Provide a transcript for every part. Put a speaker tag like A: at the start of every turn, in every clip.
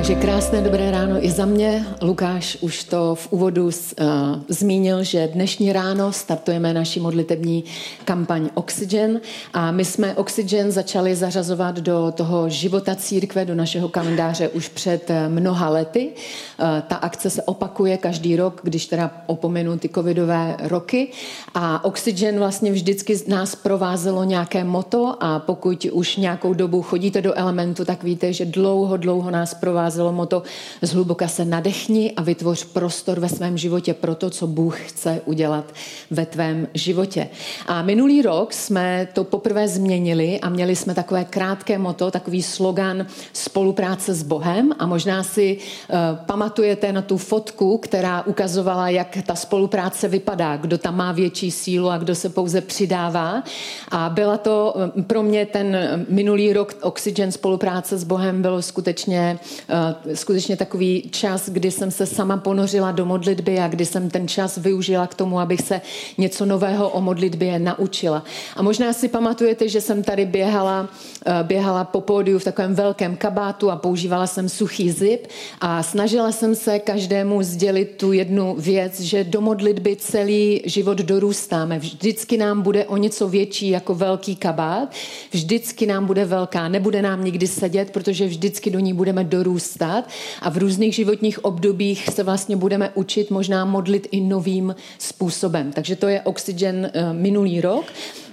A: Takže krásné dobré ráno i za mě. Lukáš už to v úvodu uh, zmínil, že dnešní ráno startujeme naši modlitební kampaň Oxygen a my jsme Oxygen začali zařazovat do toho života církve, do našeho kalendáře už před eh, mnoha lety. Uh, ta akce se opakuje každý rok, když teda opomenu ty covidové roky a Oxygen vlastně vždycky nás provázelo nějaké moto a pokud už nějakou dobu chodíte do elementu, tak víte, že dlouho, dlouho nás provázelo vycházelo moto zhluboka se nadechni a vytvoř prostor ve svém životě pro to, co Bůh chce udělat ve tvém životě. A minulý rok jsme to poprvé změnili a měli jsme takové krátké moto, takový slogan spolupráce s Bohem a možná si uh, pamatujete na tu fotku, která ukazovala, jak ta spolupráce vypadá, kdo tam má větší sílu a kdo se pouze přidává. A byla to eh, pro mě ten minulý rok Oxygen spolupráce s Bohem bylo skutečně uh, Eh, skutečně takový čas, kdy jsem se sama ponořila do modlitby a kdy jsem ten čas využila k tomu, abych se něco nového o modlitbě naučila. A možná si pamatujete, že jsem tady běhala, eh, běhala po pódiu v takovém velkém kabátu a používala jsem suchý zip a snažila jsem se každému sdělit tu jednu věc, že do modlitby celý život dorůstáme. Vždycky nám bude o něco větší jako velký kabát, vždycky nám bude velká, nebude nám nikdy sedět, protože vždycky do ní budeme dorůstat vstát a v různých životních obdobích se vlastně budeme učit možná modlit i novým způsobem. Takže to je Oxygen eh, minulý rok.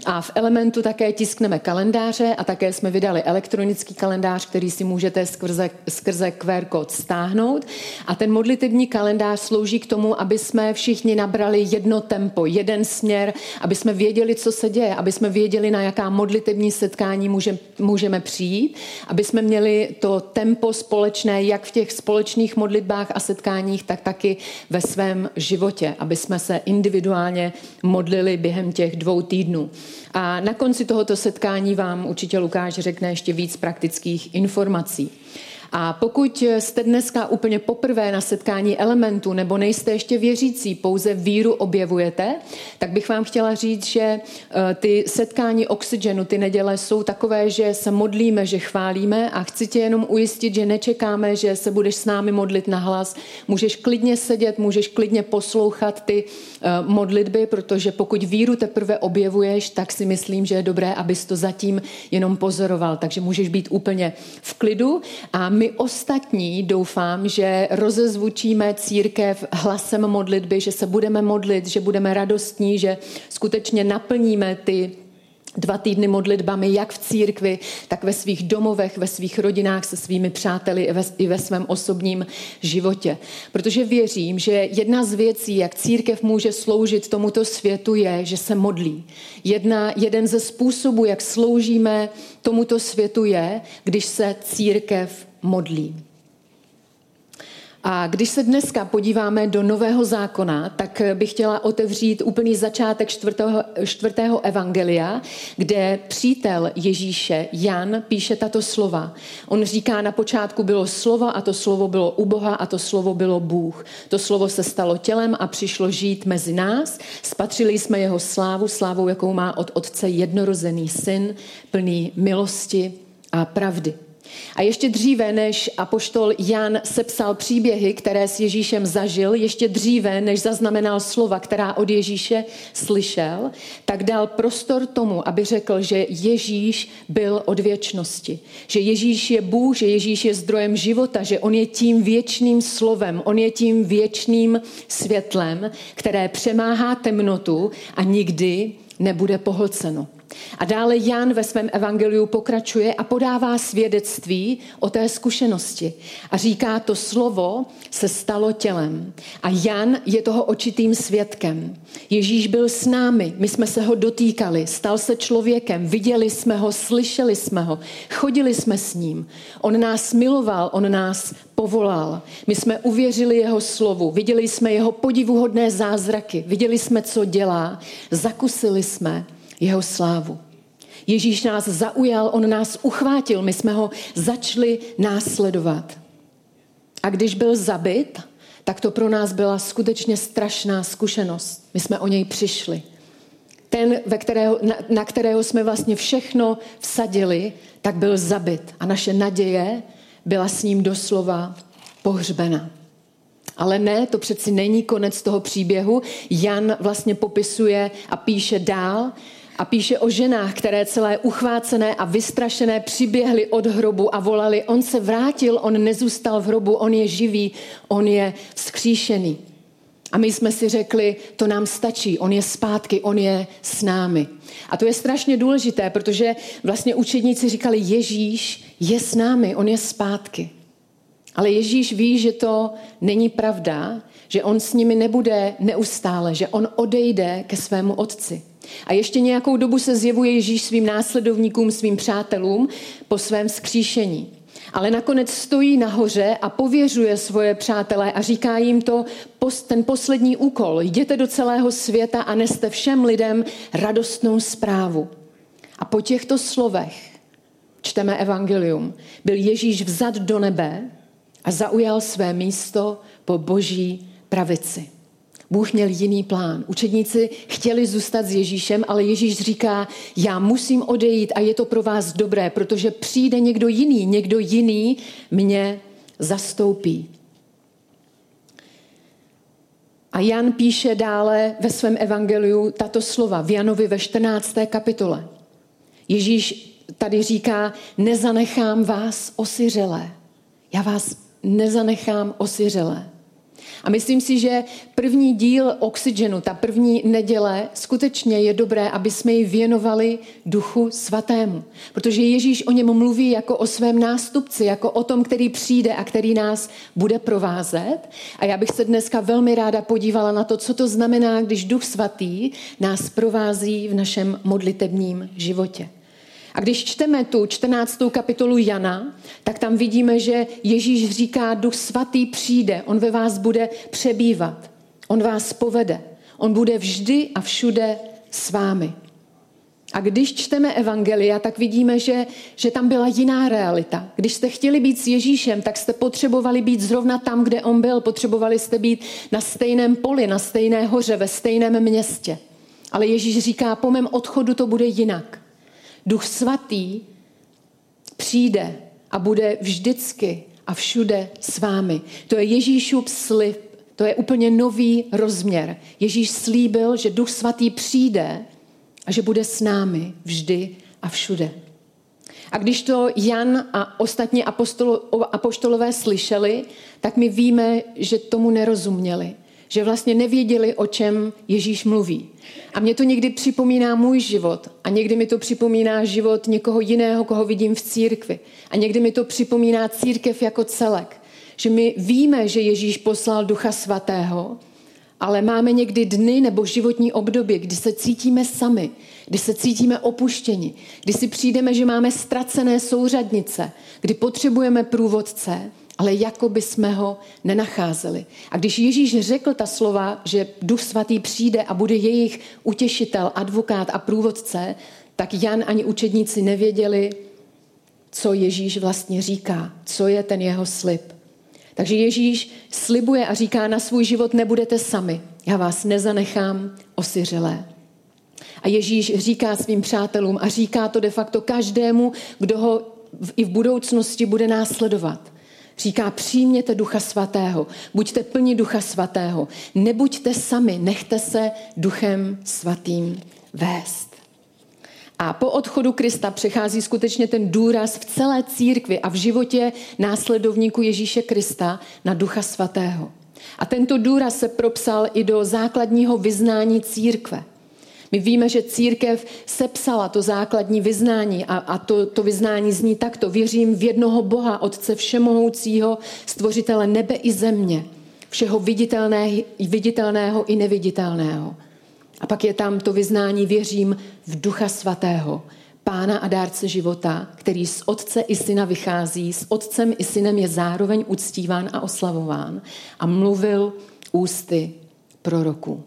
A: A v Elementu také tiskneme kalendáře a také jsme vydali elektronický kalendář, který si můžete skrze, skrze QR kód stáhnout. A ten modlitební kalendář slouží k tomu, aby jsme všichni nabrali jedno tempo, jeden směr, aby jsme věděli, co se děje, aby jsme věděli, na jaká modlitební setkání může, můžeme přijít, aby jsme měli to tempo společné, jak v těch společných modlitbách a setkáních, tak taky ve svém životě, aby jsme se individuálně modlili během těch dvou týdnů. A na konci tohoto setkání vám určitě Lukáš řekne ještě víc praktických informací. A pokud jste dneska úplně poprvé na setkání elementu nebo nejste ještě věřící, pouze víru objevujete, tak bych vám chtěla říct, že eh, ty setkání oxygenu, ty neděle jsou takové, že se modlíme, že chválíme a chci tě jenom ujistit, že nečekáme, že se budeš s námi modlit na hlas. Můžeš klidně sedět, můžeš klidně poslouchat ty eh, modlitby, protože pokud víru teprve objevuješ, tak si myslím, že je dobré, abys to zatím jenom pozoroval. Takže můžeš být úplně v klidu a my ostatní doufám, že rozezvučíme církev hlasem modlitby, že se budeme modlit, že budeme radostní, že skutečně naplníme ty dva týdny modlitbami, jak v církvi, tak ve svých domovech, ve svých rodinách, se svými přáteli i ve, i ve svém osobním životě. Protože věřím, že jedna z věcí, jak církev může sloužit tomuto světu, je, že se modlí. Jedna, jeden ze způsobů, jak sloužíme tomuto světu, je, když se církev modlí. A když se dneska podíváme do Nového zákona, tak bych chtěla otevřít úplný začátek čtvrtého, čtvrtého evangelia, kde přítel Ježíše, Jan, píše tato slova. On říká, na počátku bylo slovo a to slovo bylo u Boha a to slovo bylo Bůh. To slovo se stalo tělem a přišlo žít mezi nás. Spatřili jsme jeho slávu, slávu, jakou má od Otce jednorozený syn, plný milosti a pravdy. A ještě dříve, než apoštol Jan sepsal příběhy, které s Ježíšem zažil, ještě dříve, než zaznamenal slova, která od Ježíše slyšel, tak dal prostor tomu, aby řekl, že Ježíš byl od věčnosti. Že Ježíš je Bůh, že Ježíš je zdrojem života, že on je tím věčným slovem, on je tím věčným světlem, které přemáhá temnotu a nikdy nebude pohlceno. A dále Jan ve svém evangeliu pokračuje a podává svědectví o té zkušenosti. A říká, to slovo se stalo tělem. A Jan je toho očitým svědkem. Ježíš byl s námi, my jsme se ho dotýkali, stal se člověkem, viděli jsme ho, slyšeli jsme ho, chodili jsme s ním. On nás miloval, on nás povolal. My jsme uvěřili jeho slovu, viděli jsme jeho podivuhodné zázraky, viděli jsme, co dělá, zakusili jsme jeho slávu. Ježíš nás zaujal, on nás uchvátil, my jsme ho začali následovat. A když byl zabit, tak to pro nás byla skutečně strašná zkušenost. My jsme o něj přišli. Ten, ve kterého, na, na kterého jsme vlastně všechno vsadili, tak byl zabit. A naše naděje byla s ním doslova pohřbena. Ale ne, to přeci není konec toho příběhu. Jan vlastně popisuje a píše dál, a píše o ženách, které celé uchvácené a vystrašené přiběhly od hrobu a volali, on se vrátil, on nezůstal v hrobu, on je živý, on je vzkříšený. A my jsme si řekli, to nám stačí, on je zpátky, on je s námi. A to je strašně důležité, protože vlastně učedníci říkali, Ježíš je s námi, on je zpátky. Ale Ježíš ví, že to není pravda, že on s nimi nebude neustále, že on odejde ke svému otci. A ještě nějakou dobu se zjevuje Ježíš svým následovníkům, svým přátelům po svém skříšení. Ale nakonec stojí nahoře a pověřuje svoje přátelé a říká jim to ten poslední úkol. Jděte do celého světa a neste všem lidem radostnou zprávu. A po těchto slovech čteme evangelium. Byl Ježíš vzad do nebe a zaujal své místo po boží pravici. Bůh měl jiný plán. Učedníci chtěli zůstat s Ježíšem, ale Ježíš říká, já musím odejít a je to pro vás dobré, protože přijde někdo jiný, někdo jiný mě zastoupí. A Jan píše dále ve svém evangeliu tato slova v Janovi ve 14. kapitole. Ježíš tady říká, nezanechám vás osiřelé. Já vás nezanechám osiřelé. A myslím si, že první díl Oxygenu, ta první neděle, skutečně je dobré, aby jsme ji věnovali Duchu Svatému. Protože Ježíš o něm mluví jako o svém nástupci, jako o tom, který přijde a který nás bude provázet. A já bych se dneska velmi ráda podívala na to, co to znamená, když Duch Svatý nás provází v našem modlitebním životě. A když čteme tu 14. kapitolu Jana, tak tam vidíme, že Ježíš říká, duch svatý přijde, on ve vás bude přebývat, on vás povede, on bude vždy a všude s vámi. A když čteme Evangelia, tak vidíme, že, že tam byla jiná realita. Když jste chtěli být s Ježíšem, tak jste potřebovali být zrovna tam, kde on byl. Potřebovali jste být na stejném poli, na stejné hoře, ve stejném městě. Ale Ježíš říká, po mém odchodu to bude jinak. Duch svatý přijde a bude vždycky a všude s vámi. To je Ježíšův slib, to je úplně nový rozměr. Ježíš slíbil, že Duch svatý přijde a že bude s námi vždy a všude. A když to Jan a ostatní apoštolové slyšeli, tak my víme, že tomu nerozuměli že vlastně nevěděli, o čem Ježíš mluví. A mě to někdy připomíná můj život a někdy mi to připomíná život někoho jiného, koho vidím v církvi. A někdy mi to připomíná církev jako celek. Že my víme, že Ježíš poslal Ducha Svatého, ale máme někdy dny nebo životní období, kdy se cítíme sami, kdy se cítíme opuštěni, kdy si přijdeme, že máme ztracené souřadnice, kdy potřebujeme průvodce ale jako by jsme ho nenacházeli. A když Ježíš řekl ta slova, že Duch Svatý přijde a bude jejich utěšitel, advokát a průvodce, tak Jan ani učedníci nevěděli, co Ježíš vlastně říká, co je ten jeho slib. Takže Ježíš slibuje a říká na svůj život, nebudete sami, já vás nezanechám osiřelé. A Ježíš říká svým přátelům a říká to de facto každému, kdo ho i v budoucnosti bude následovat. Říká, přijměte ducha svatého, buďte plní ducha svatého, nebuďte sami, nechte se duchem svatým vést. A po odchodu Krista přechází skutečně ten důraz v celé církvi a v životě následovníku Ježíše Krista na ducha svatého. A tento důraz se propsal i do základního vyznání církve. My víme, že církev sepsala to základní vyznání a, a to, to vyznání zní takto. Věřím v jednoho Boha, Otce Všemohoucího, Stvořitele nebe i země, všeho viditelné, viditelného i neviditelného. A pak je tam to vyznání věřím v Ducha Svatého, Pána a dárce života, který z Otce i Syna vychází, s Otcem i Synem je zároveň uctíván a oslavován a mluvil ústy proroku.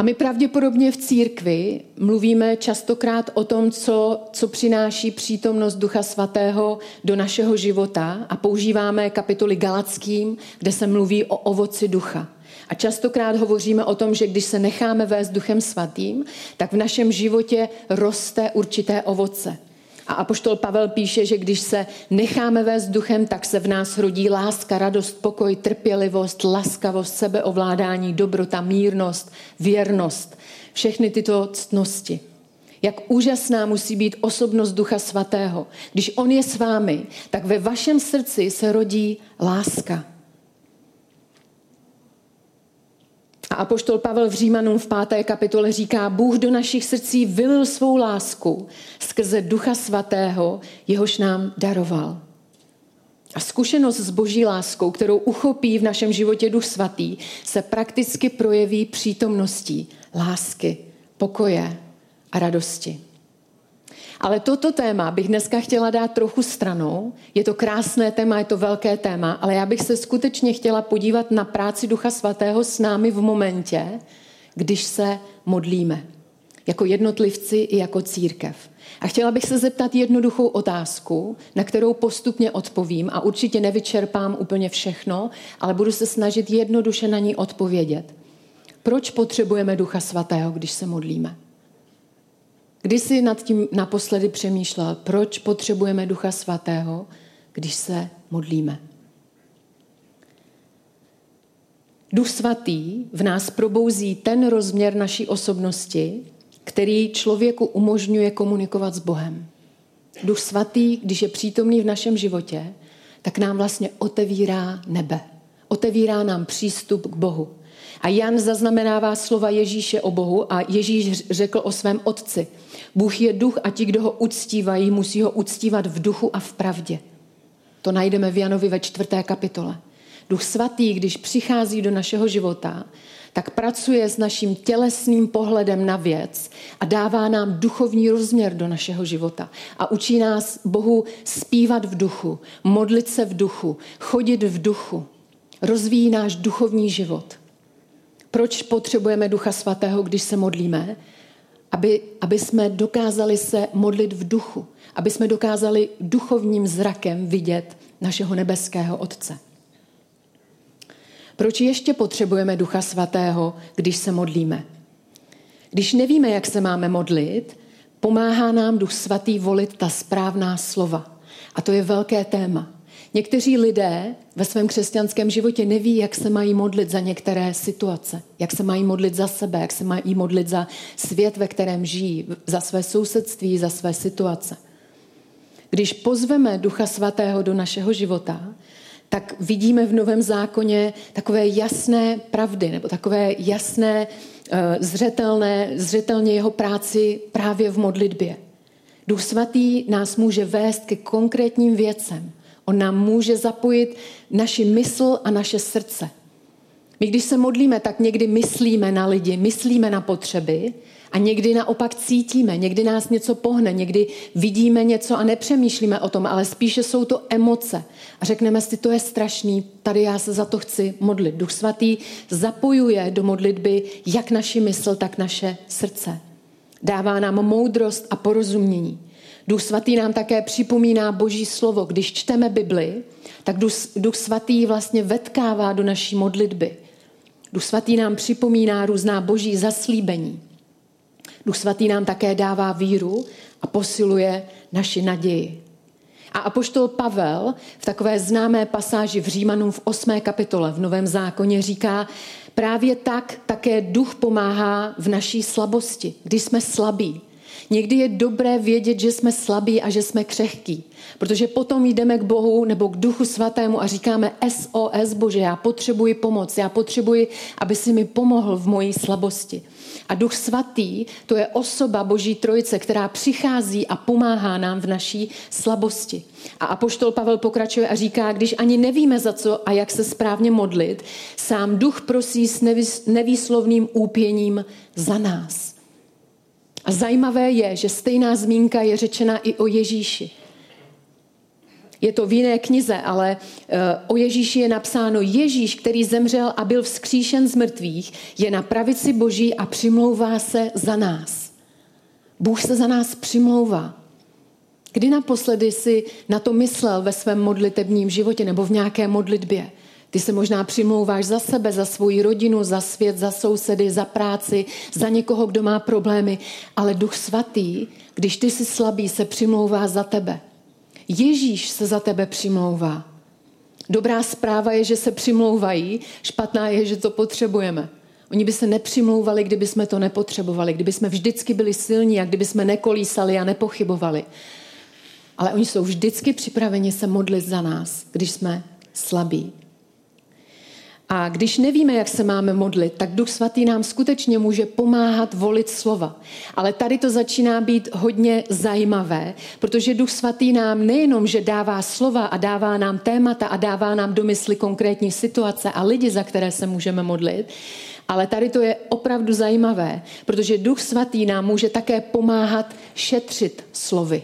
A: A my pravděpodobně v církvi mluvíme častokrát o tom, co, co přináší přítomnost Ducha Svatého do našeho života a používáme kapitoly Galackým, kde se mluví o ovoci ducha. A častokrát hovoříme o tom, že když se necháme vést Duchem Svatým, tak v našem životě roste určité ovoce. A apoštol Pavel píše, že když se necháme vést duchem, tak se v nás rodí láska, radost, pokoj, trpělivost, laskavost, sebeovládání, dobrota, mírnost, věrnost. Všechny tyto ctnosti. Jak úžasná musí být osobnost Ducha Svatého. Když On je s vámi, tak ve vašem srdci se rodí láska. A apoštol Pavel v Římanům v páté kapitole říká, Bůh do našich srdcí vylil svou lásku skrze Ducha Svatého, jehož nám daroval. A zkušenost s boží láskou, kterou uchopí v našem životě Duch Svatý, se prakticky projeví přítomností lásky, pokoje a radosti. Ale toto téma bych dneska chtěla dát trochu stranou. Je to krásné téma, je to velké téma, ale já bych se skutečně chtěla podívat na práci Ducha Svatého s námi v momentě, když se modlíme. Jako jednotlivci i jako církev. A chtěla bych se zeptat jednoduchou otázku, na kterou postupně odpovím a určitě nevyčerpám úplně všechno, ale budu se snažit jednoduše na ní odpovědět. Proč potřebujeme Ducha Svatého, když se modlíme? Kdy jsi nad tím naposledy přemýšlel, proč potřebujeme Ducha Svatého, když se modlíme? Duch Svatý v nás probouzí ten rozměr naší osobnosti, který člověku umožňuje komunikovat s Bohem. Duch Svatý, když je přítomný v našem životě, tak nám vlastně otevírá nebe. Otevírá nám přístup k Bohu. A Jan zaznamenává slova Ježíše o Bohu a Ježíš řekl o svém otci. Bůh je duch a ti, kdo ho uctívají, musí ho uctívat v duchu a v pravdě. To najdeme v Janovi ve čtvrté kapitole. Duch svatý, když přichází do našeho života, tak pracuje s naším tělesným pohledem na věc a dává nám duchovní rozměr do našeho života. A učí nás Bohu zpívat v duchu, modlit se v duchu, chodit v duchu. Rozvíjí náš duchovní život. Proč potřebujeme Ducha Svatého, když se modlíme? Aby, aby jsme dokázali se modlit v duchu, aby jsme dokázali duchovním zrakem vidět našeho nebeského Otce. Proč ještě potřebujeme Ducha Svatého, když se modlíme? Když nevíme, jak se máme modlit, pomáhá nám Duch Svatý volit ta správná slova. A to je velké téma. Někteří lidé ve svém křesťanském životě neví, jak se mají modlit za některé situace, jak se mají modlit za sebe, jak se mají modlit za svět, ve kterém žijí, za své sousedství, za své situace. Když pozveme Ducha Svatého do našeho života, tak vidíme v Novém zákoně takové jasné pravdy, nebo takové jasné, eh, zřetelné, zřetelně jeho práci právě v modlitbě. Duch Svatý nás může vést ke konkrétním věcem, On nám může zapojit naši mysl a naše srdce. My když se modlíme, tak někdy myslíme na lidi, myslíme na potřeby a někdy naopak cítíme, někdy nás něco pohne, někdy vidíme něco a nepřemýšlíme o tom, ale spíše jsou to emoce. A řekneme si, to je strašný, tady já se za to chci modlit. Duch svatý zapojuje do modlitby jak naši mysl, tak naše srdce. Dává nám moudrost a porozumění. Duch svatý nám také připomíná boží slovo. Když čteme Bibli, tak Duch, Duch svatý vlastně vetkává do naší modlitby. Duch svatý nám připomíná různá boží zaslíbení. Duch svatý nám také dává víru a posiluje naši naději. A apoštol Pavel v takové známé pasáži v Římanům v 8. kapitole v Novém zákoně říká, právě tak také duch pomáhá v naší slabosti, když jsme slabí. Někdy je dobré vědět, že jsme slabí a že jsme křehkí. Protože potom jdeme k Bohu nebo k Duchu Svatému a říkáme SOS Bože, já potřebuji pomoc, já potřebuji, aby si mi pomohl v mojí slabosti. A Duch Svatý, to je osoba Boží Trojice, která přichází a pomáhá nám v naší slabosti. A Apoštol Pavel pokračuje a říká, když ani nevíme za co a jak se správně modlit, sám Duch prosí s nevýslovným úpěním za nás. A zajímavé je, že stejná zmínka je řečena i o Ježíši. Je to v jiné knize, ale eh, o Ježíši je napsáno, Ježíš, který zemřel a byl vzkříšen z mrtvých, je na pravici Boží a přimlouvá se za nás. Bůh se za nás přimlouvá. Kdy naposledy si na to myslel ve svém modlitebním životě nebo v nějaké modlitbě? Ty se možná přimlouváš za sebe, za svoji rodinu, za svět, za sousedy, za práci, za někoho, kdo má problémy, ale Duch Svatý, když ty jsi slabý, se přimlouvá za tebe. Ježíš se za tebe přimlouvá. Dobrá zpráva je, že se přimlouvají, špatná je, že to potřebujeme. Oni by se nepřimlouvali, kdyby jsme to nepotřebovali, kdyby jsme vždycky byli silní a kdyby jsme nekolísali a nepochybovali. Ale oni jsou vždycky připraveni se modlit za nás, když jsme slabí. A když nevíme, jak se máme modlit, tak Duch Svatý nám skutečně může pomáhat volit slova. Ale tady to začíná být hodně zajímavé, protože Duch Svatý nám nejenom, že dává slova a dává nám témata a dává nám do mysli konkrétní situace a lidi, za které se můžeme modlit, ale tady to je opravdu zajímavé, protože Duch Svatý nám může také pomáhat šetřit slovy.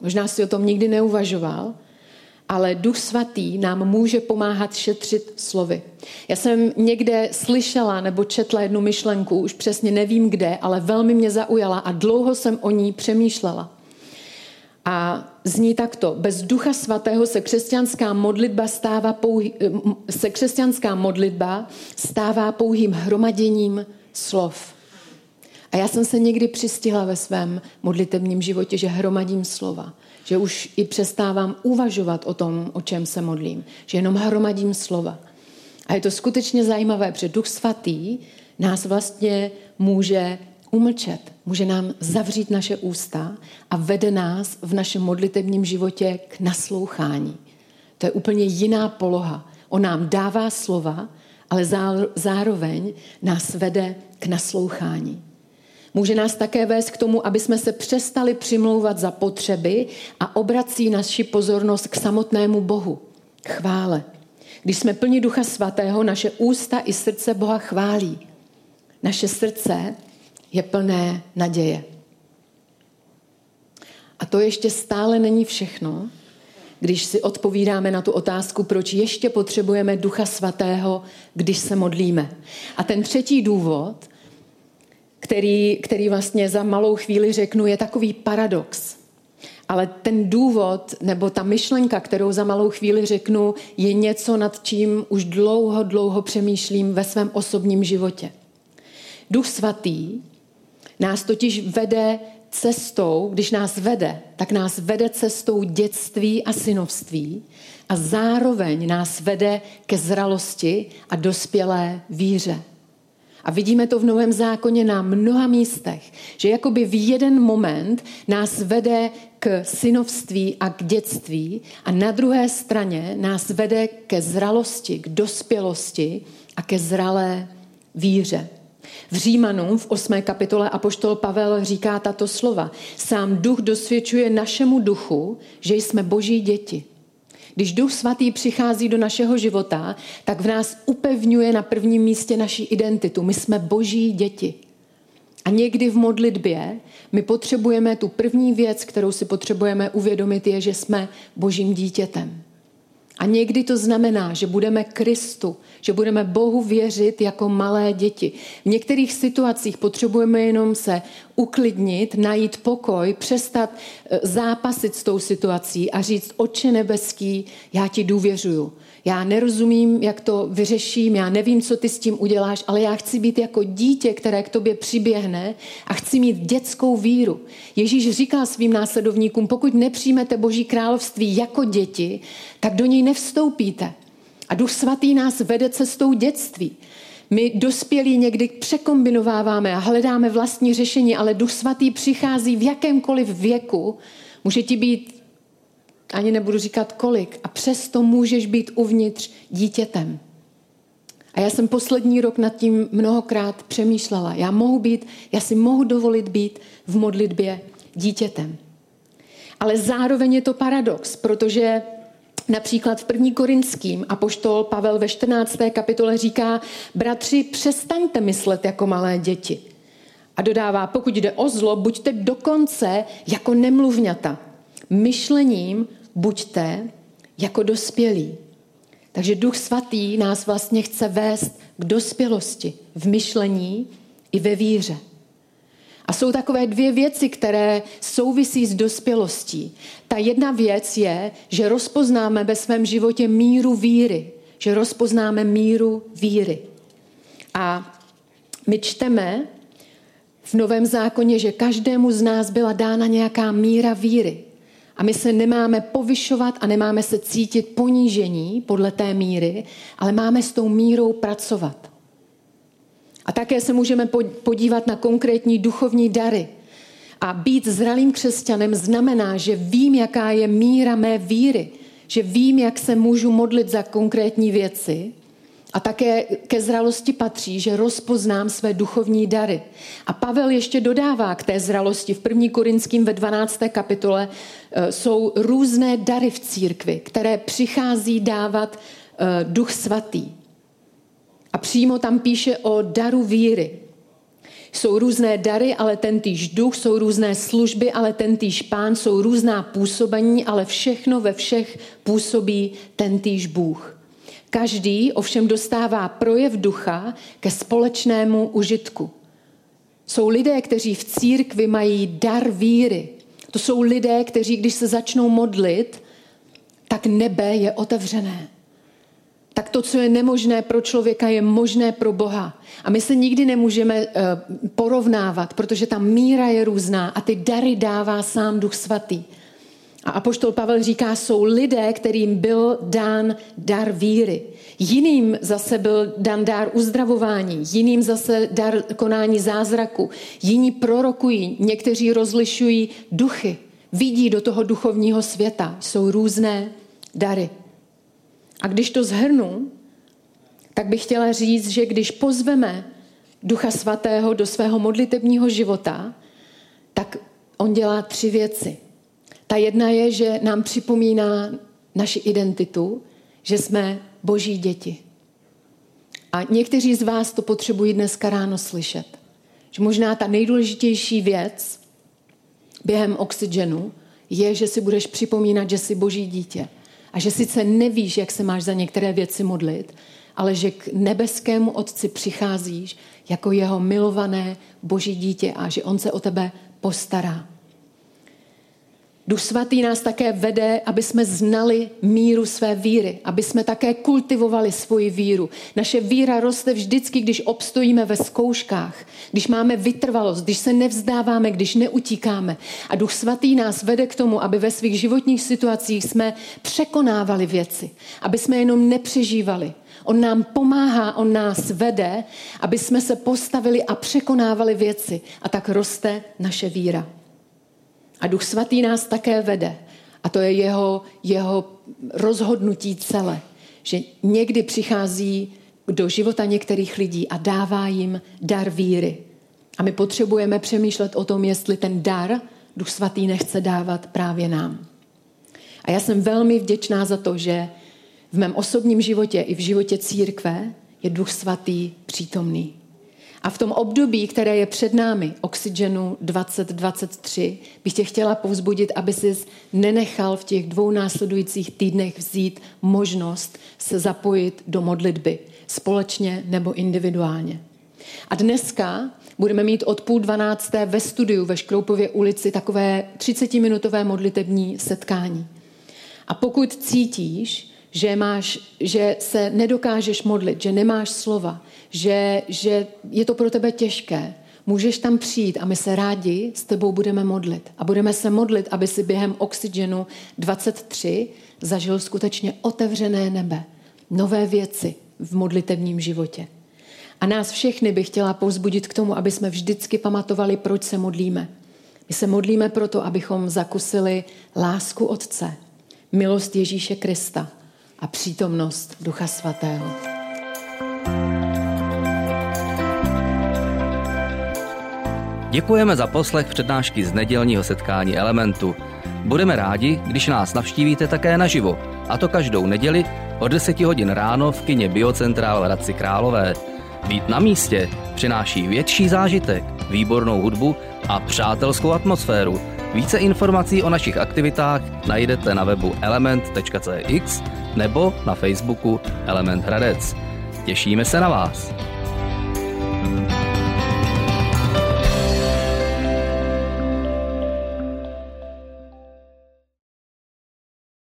A: Možná si o tom nikdy neuvažoval, ale Duch Svatý nám může pomáhat šetřit slovy. Já jsem někde slyšela nebo četla jednu myšlenku, už přesně nevím kde, ale velmi mě zaujala a dlouho jsem o ní přemýšlela. A zní takto. Bez Ducha Svatého se křesťanská modlitba stává, pouhý, se křesťanská modlitba stává pouhým hromaděním slov. A já jsem se někdy přistihla ve svém modlitebním životě, že hromadím slova že už i přestávám uvažovat o tom, o čem se modlím, že jenom hromadím slova. A je to skutečně zajímavé, protože Duch Svatý nás vlastně může umlčet, může nám zavřít naše ústa a vede nás v našem modlitebním životě k naslouchání. To je úplně jiná poloha. On nám dává slova, ale zároveň nás vede k naslouchání. Může nás také vést k tomu, aby jsme se přestali přimlouvat za potřeby a obrací naši pozornost k samotnému Bohu. Chvále. Když jsme plni Ducha Svatého, naše ústa i srdce Boha chválí. Naše srdce je plné naděje. A to ještě stále není všechno, když si odpovídáme na tu otázku, proč ještě potřebujeme Ducha Svatého, když se modlíme. A ten třetí důvod který, který vlastně za malou chvíli řeknu, je takový paradox. Ale ten důvod nebo ta myšlenka, kterou za malou chvíli řeknu, je něco, nad čím už dlouho, dlouho přemýšlím ve svém osobním životě. Duch svatý nás totiž vede cestou, když nás vede, tak nás vede cestou dětství a synovství a zároveň nás vede ke zralosti a dospělé víře. A vidíme to v Novém zákoně na mnoha místech, že jakoby v jeden moment nás vede k synovství a k dětství a na druhé straně nás vede ke zralosti, k dospělosti a ke zralé víře. V Římanům v 8. kapitole Apoštol Pavel říká tato slova. Sám duch dosvědčuje našemu duchu, že jsme boží děti. Když Duch Svatý přichází do našeho života, tak v nás upevňuje na prvním místě naši identitu. My jsme boží děti. A někdy v modlitbě my potřebujeme tu první věc, kterou si potřebujeme uvědomit, je, že jsme božím dítětem. A někdy to znamená, že budeme Kristu, že budeme Bohu věřit jako malé děti. V některých situacích potřebujeme jenom se uklidnit, najít pokoj, přestat eh, zápasit s tou situací a říct, oče nebeský, já ti důvěřuju. Já nerozumím, jak to vyřeším, já nevím, co ty s tím uděláš, ale já chci být jako dítě, které k tobě přiběhne a chci mít dětskou víru. Ježíš říká svým následovníkům, pokud nepřijmete Boží království jako děti, tak do něj nevstoupíte. A Duch Svatý nás vede cestou dětství. My dospělí někdy překombinováváme a hledáme vlastní řešení, ale Duch Svatý přichází v jakémkoliv věku. Může ti být, ani nebudu říkat kolik, a přesto můžeš být uvnitř dítětem. A já jsem poslední rok nad tím mnohokrát přemýšlela. Já mohu být, já si mohu dovolit být v modlitbě dítětem. Ale zároveň je to paradox, protože Například v první korinským apoštol Pavel ve 14. kapitole říká, bratři, přestaňte myslet jako malé děti. A dodává, pokud jde o zlo, buďte dokonce jako nemluvňata. Myšlením buďte jako dospělí. Takže Duch Svatý nás vlastně chce vést k dospělosti v myšlení i ve víře. A jsou takové dvě věci, které souvisí s dospělostí. Ta jedna věc je, že rozpoznáme ve svém životě míru víry. Že rozpoznáme míru víry. A my čteme v Novém zákoně, že každému z nás byla dána nějaká míra víry. A my se nemáme povyšovat a nemáme se cítit ponížení podle té míry, ale máme s tou mírou pracovat. A také se můžeme podívat na konkrétní duchovní dary. A být zralým křesťanem znamená, že vím, jaká je míra mé víry, že vím, jak se můžu modlit za konkrétní věci. A také ke zralosti patří, že rozpoznám své duchovní dary. A Pavel ještě dodává k té zralosti. V 1. Korinským ve 12. kapitole e, jsou různé dary v církvi, které přichází dávat e, duch svatý. A přímo tam píše o daru víry. Jsou různé dary, ale ten týž duch, jsou různé služby, ale ten týž pán, jsou různá působení, ale všechno ve všech působí ten týž Bůh. Každý ovšem dostává projev ducha ke společnému užitku. Jsou lidé, kteří v církvi mají dar víry. To jsou lidé, kteří, když se začnou modlit, tak nebe je otevřené tak to, co je nemožné pro člověka, je možné pro Boha. A my se nikdy nemůžeme uh, porovnávat, protože ta míra je různá a ty dary dává sám Duch Svatý. A apoštol Pavel říká, jsou lidé, kterým byl dán dar víry. Jiným zase byl dan dar uzdravování, jiným zase dar konání zázraku. Jiní prorokují, někteří rozlišují duchy, vidí do toho duchovního světa. Jsou různé dary. A když to zhrnu, tak bych chtěla říct, že když pozveme Ducha Svatého do svého modlitebního života, tak on dělá tři věci. Ta jedna je, že nám připomíná naši identitu, že jsme boží děti. A někteří z vás to potřebují dneska ráno slyšet. Že možná ta nejdůležitější věc během oxygenu je, že si budeš připomínat, že jsi boží dítě. A že sice nevíš, jak se máš za některé věci modlit, ale že k nebeskému Otci přicházíš jako jeho milované boží dítě a že on se o tebe postará. Duch svatý nás také vede, aby jsme znali míru své víry, aby jsme také kultivovali svoji víru. Naše víra roste vždycky, když obstojíme ve zkouškách, když máme vytrvalost, když se nevzdáváme, když neutíkáme. A Duch svatý nás vede k tomu, aby ve svých životních situacích jsme překonávali věci, aby jsme jenom nepřežívali. On nám pomáhá, on nás vede, aby jsme se postavili a překonávali věci. A tak roste naše víra. A Duch Svatý nás také vede. A to je jeho, jeho rozhodnutí celé. Že někdy přichází do života některých lidí a dává jim dar víry. A my potřebujeme přemýšlet o tom, jestli ten dar Duch Svatý nechce dávat právě nám. A já jsem velmi vděčná za to, že v mém osobním životě i v životě církve je Duch Svatý přítomný. A v tom období, které je před námi, Oxygenu 2023, bych tě chtěla povzbudit, aby si nenechal v těch dvou následujících týdnech vzít možnost se zapojit do modlitby, společně nebo individuálně. A dneska budeme mít od půl dvanácté ve studiu ve Škroupově ulici takové 30-minutové modlitební setkání. A pokud cítíš, že, máš, že se nedokážeš modlit, že nemáš slova, že, že je to pro tebe těžké, můžeš tam přijít a my se rádi s tebou budeme modlit. A budeme se modlit, aby si během Oxygenu 23 zažil skutečně otevřené nebe, nové věci v modlitevním životě. A nás všechny bych chtěla pouzbudit k tomu, aby jsme vždycky pamatovali, proč se modlíme. My se modlíme proto, abychom zakusili lásku Otce, milost Ježíše Krista a přítomnost Ducha Svatého.
B: Děkujeme za poslech přednášky z nedělního setkání Elementu. Budeme rádi, když nás navštívíte také naživo, a to každou neděli od 10 hodin ráno v kině Biocentrál v Hradci Králové. Být na místě přináší větší zážitek, výbornou hudbu a přátelskou atmosféru. Více informací o našich aktivitách najdete na webu element.cx nebo na Facebooku Element Hradec. Těšíme se na vás.